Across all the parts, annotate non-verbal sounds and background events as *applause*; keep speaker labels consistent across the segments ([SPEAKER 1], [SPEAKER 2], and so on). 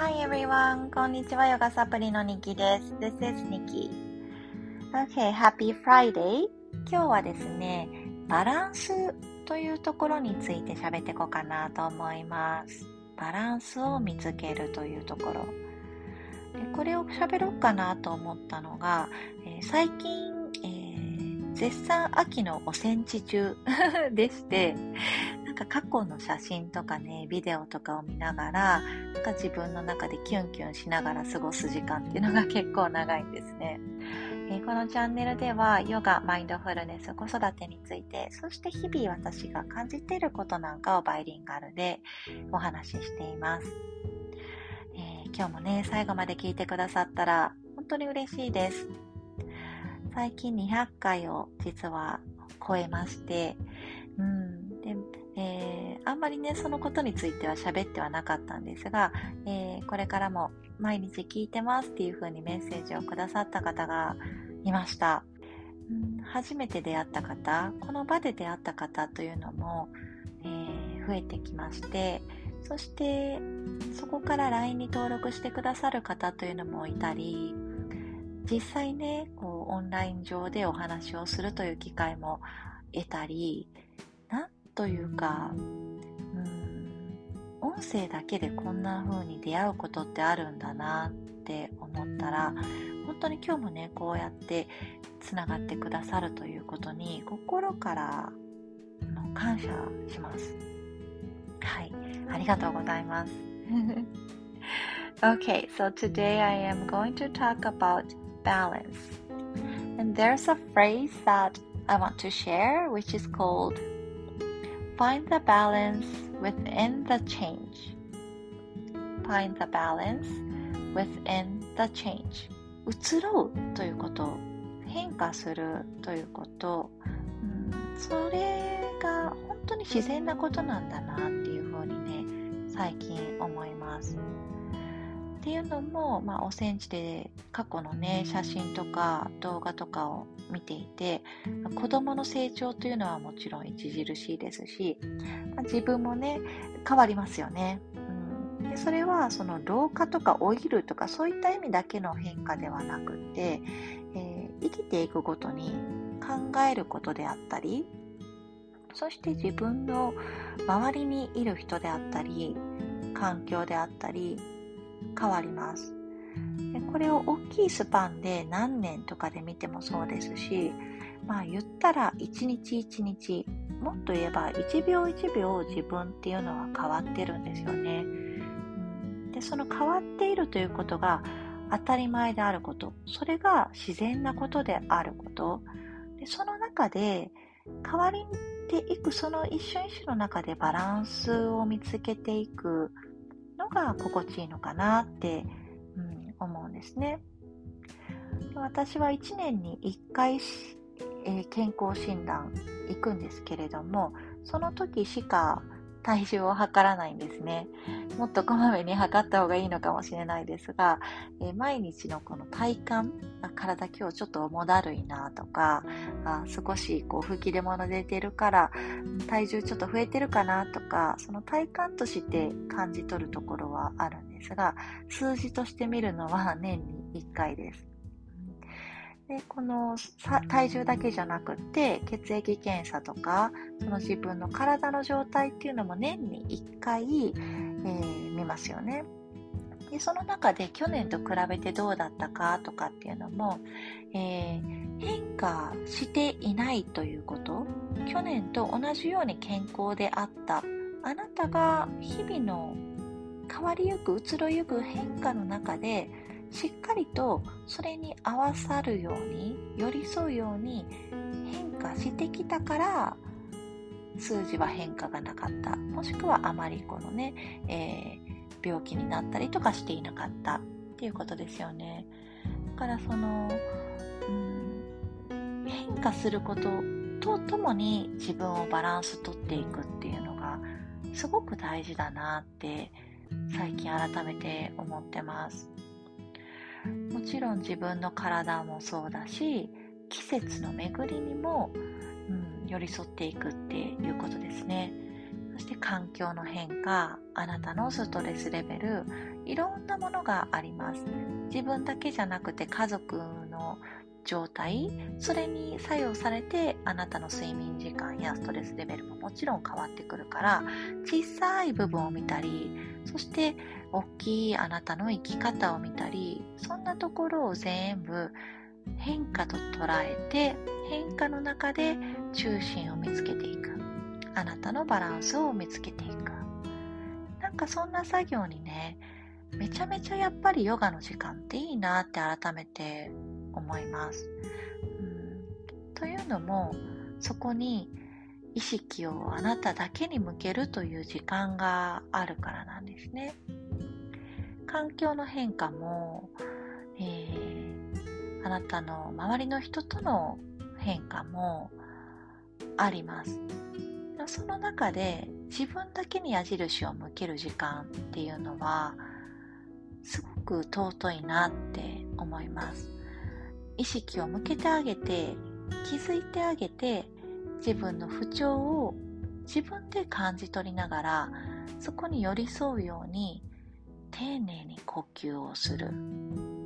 [SPEAKER 1] Hi everyone! こんにちは、ヨガサプリのニキです。This is Nikki. Okay, happy Friday! 今日はですね、バランスというところについて喋っていこうかなと思います。バランスを見つけるというところ。でこれを喋ろうかなと思ったのが、えー、最近、えー、絶賛秋のお戦地中 *laughs* でして、か過去の写真とかね、ビデオとかを見ながら、なんか自分の中でキュンキュンしながら過ごす時間っていうのが結構長いんですね。えー、このチャンネルでは、ヨガ、マインドフルネス、子育てについて、そして日々私が感じていることなんかをバイリンガルでお話ししています。えー、今日もね、最後まで聞いてくださったら、本当に嬉しいです。最近200回を実は超えまして、んまりね、そのことについては喋ってはなかったんですが、えー、これからも毎日聞いてますっていう風にメッセージをくださった方がいました。初めて出会った方、この場で出会った方というのも、えー、増えてきまして、そしてそこから LINE に登録してくださる方というのもいたり、実際ね、こうオンライン上でお話をするという機会も得たり、なんというか、音声だけでこんな風に出会うことってあるんだなって思ったら、本当に今日もね、こうやってつながってくださるということに心からの感謝します。はい、ありがとうございます。okay, so today I am going to talk about balance. And there's a phrase that I want to share which is called Find the balance within the change. Find the balance within the change. 移ろうということ、変化するということ、うん、それが本当に自然なことなんだなっていうふうにね、最近思います。っていうのも、まあ、お戦地で過去のね写真とか動画とかを見ていて子どもの成長というのはもちろん著しいですし、まあ、自分もね変わりますよね。でそれはその老化とか老いるとかそういった意味だけの変化ではなくて、えー、生きていくごとに考えることであったりそして自分の周りにいる人であったり環境であったり変わります。でこれを大きいスパンで何年とかで見てもそうですし、まあ言ったら一日一日、もっと言えば1秒1秒自分っていうのは変わってるんですよね。で、その変わっているということが当たり前であること、それが自然なことであること、でその中で変わりていくその一瞬一瞬の中でバランスを見つけていくが心地いいのかなって、うん、思うんですね。私は1年に1回、えー、健康診断行くんですけれども、その時しか体重を測らないんですね。もっとこまめに測った方がいいのかもしれないですが、え、毎日のこの体感、体今日ちょっと重だるいなとか、あ少しこう吹き出物出てるから体重ちょっと増えてるかなとか、その体感として感じ取るところはあるんですが、数字として見るのは *laughs* 年に1回です。でこの体重だけじゃなくて血液検査とかその自分の体の状態っていうのも年に1回、えー、見ますよね。でその中で去年と比べてどうだったかとかっていうのも、えー、変化していないということ。去年と同じように健康であった。あなたが日々の変わりゆく移ろゆく変化の中でしっかりとそれに合わさるように寄り添うように変化してきたから数字は変化がなかったもしくはあまりこのね、えー、病気になったりとかしていなかったっていうことですよねだからその、うん、変化することとともに自分をバランスとっていくっていうのがすごく大事だなって最近改めて思ってます。もちろん自分の体もそうだし季節の巡りにも、寄り添っていくっていうことですねそして環境の変化、あなたのストレスレベル、いろんなものがあります。自分だけじゃなくて家族の状態、それに作用されてあなたの睡眠時間やストレスレベルももちろん変わってくるから、小さい部分を見たり、そして大きいあなたの生き方を見たり、そんなところを全部変化と捉えて変化の中で中心を見つけていくあなたのバランスを見つけていくなんかそんな作業にねめちゃめちゃやっぱりヨガの時間っていいなって改めて思います。うんというのもそこに意識をあなただけに向けるという時間があるからなんですね。環境の変化も、えー、あなたの周りの人との変化もあります。その中で自分だけに矢印を向ける時間っていうのはすごく尊いなって思います。意識を向けてあげて気づいてあげて自分の不調を自分で感じ取りながらそこに寄り添うように丁寧に呼吸をする。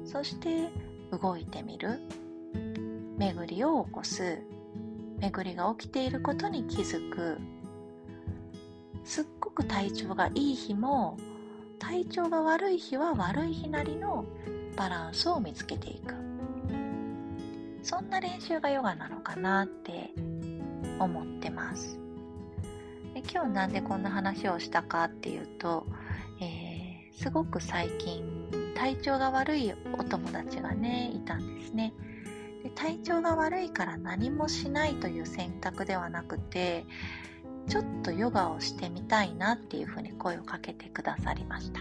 [SPEAKER 1] そして動いてみる。巡りを起こす。巡りが起きていることに気づく。すっごく体調がいい日も体調が悪い日は悪い日なりのバランスを見つけていく。そんな練習がヨガなのかなって思ってます。で今日なんでこんな話をしたかっていうと、えー、すごく最近体調が悪いお友達がねいたんですね。体調が悪いから何もしないという選択ではなくてちょっとヨガをしてみたいなっていうふうに声をかけてくださりました。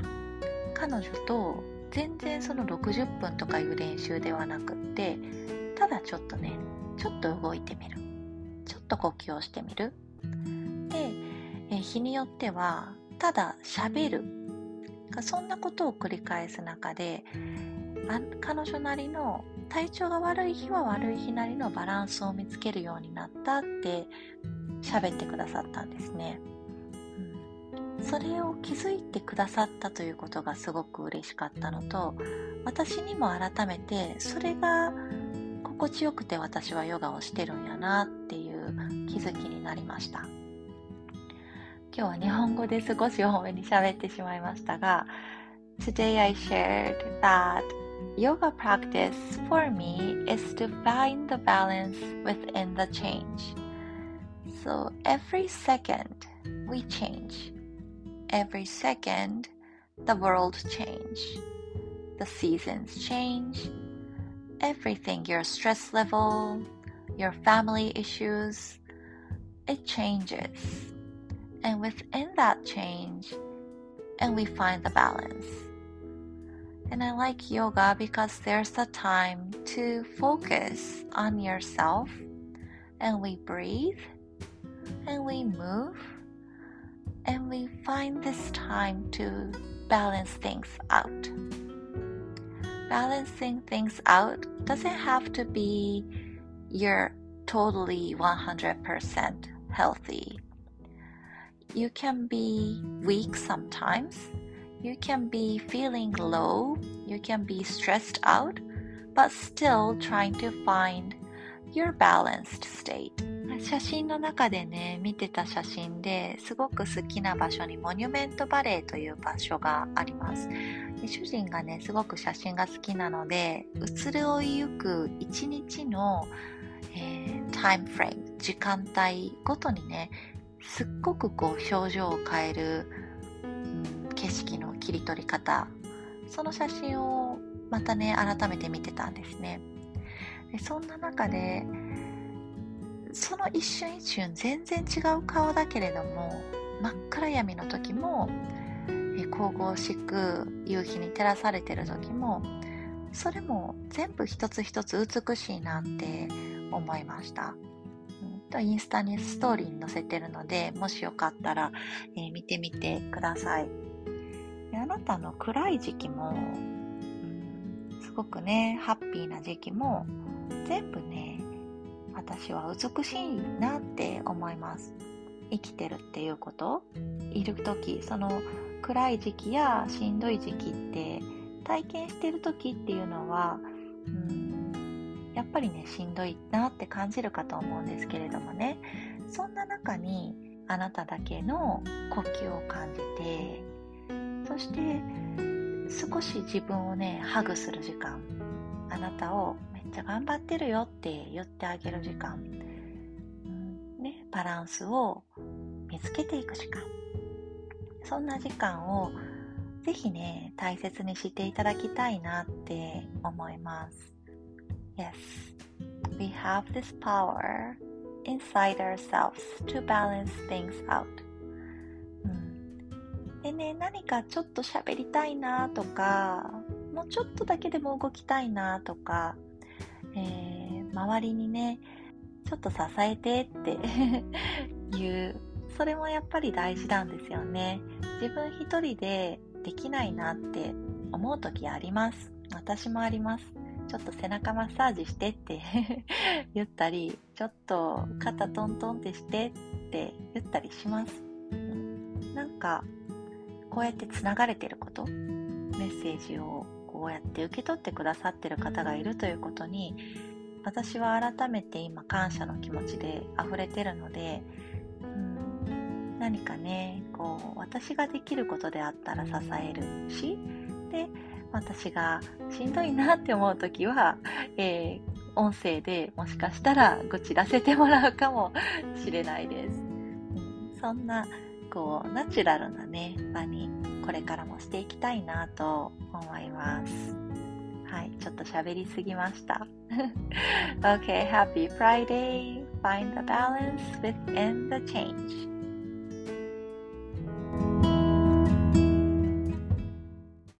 [SPEAKER 1] 彼女と全然その60分とかいう練習ではなくってただちょっとねちょっと動いてみる。ちょっと呼吸をしてみる。でえ日によってはただ喋る。そんなことを繰り返す中であ彼女なりの体調が悪い日は悪い日なりのバランスを見つけるようになったって喋ってくださったんですね、うん、それを気づいてくださったということがすごく嬉しかったのと私にも改めてそれが心地よくて私はヨガをしてるんやなっていう気づきになりました。今日は日本語で少し多めに喋ってしまいましたが Today I shared that yoga practice for me is to find the balance within the change. So every second we change. Every second the world change. The seasons change. Everything, your stress level, your family issues, it changes. And within that change, and we find the balance. And I like yoga because there's a time to focus on yourself and we breathe and we move and we find this time to balance things out. Balancing things out doesn't have to be you're totally 100% healthy. You can be weak sometimes you can be feeling low, you can be stressed out, but still trying to find your balanced state. 写真の中でね、見てた写真ですごく好きな場所にモニュメントバレーという場所があります。主人がね、すごく写真が好きなので、移りをゆく一日の、えー、タイムフレーム、時間帯ごとにね、すっごくこう表情を変える、景色の切り取り方その写真をまたね改めて見てたんですねでそんな中でその一瞬一瞬全然違う顔だけれども真っ暗闇の時も神々しく夕日に照らされてる時もそれも全部一つ一つ美しいなって思いました。インスタにストーリーに載せてるので、もしよかったら、えー、見てみてください。あなたの暗い時期も、うん、すごくね、ハッピーな時期も、全部ね、私は美しいなって思います。生きてるっていうこといる時その暗い時期やしんどい時期って体験してる時っていうのはうんやっぱりねしんどいなって感じるかと思うんですけれどもねそんな中にあなただけの呼吸を感じてそして少し自分をねハグする時間。あなたをめっちゃ頑張ってるよって言ってあげる時間、うんね、バランスを見つけていく時間。そんな時間をぜひね大切にしていただきたいなって思います。Yes, we have this power inside ourselves to balance things out. でね、何かちょっと喋りたいなとか、もうちょっとだけでも動きたいなとか、えー、周りにね、ちょっと支えてって *laughs* いう、それもやっぱり大事なんですよね。自分一人でできないなって思う時あります。私もあります。ちょっと背中マッサージしてって *laughs* 言ったり、ちょっと肩トントンってしてって言ったりします。なんかこうやってつながれてることメッセージをこうやって受け取ってくださってる方がいるということに私は改めて今感謝の気持ちで溢れてるので、うん、何かねこう私ができることであったら支えるしで私がしんどいなって思う時は、えー、音声でもしかしたら愚痴らせてもらうかもしれないです。そんなこうナチュラルなね場にこれからもしていきたいなと思いますはいちょっと喋りすぎました Okay happy Friday find the balance within the change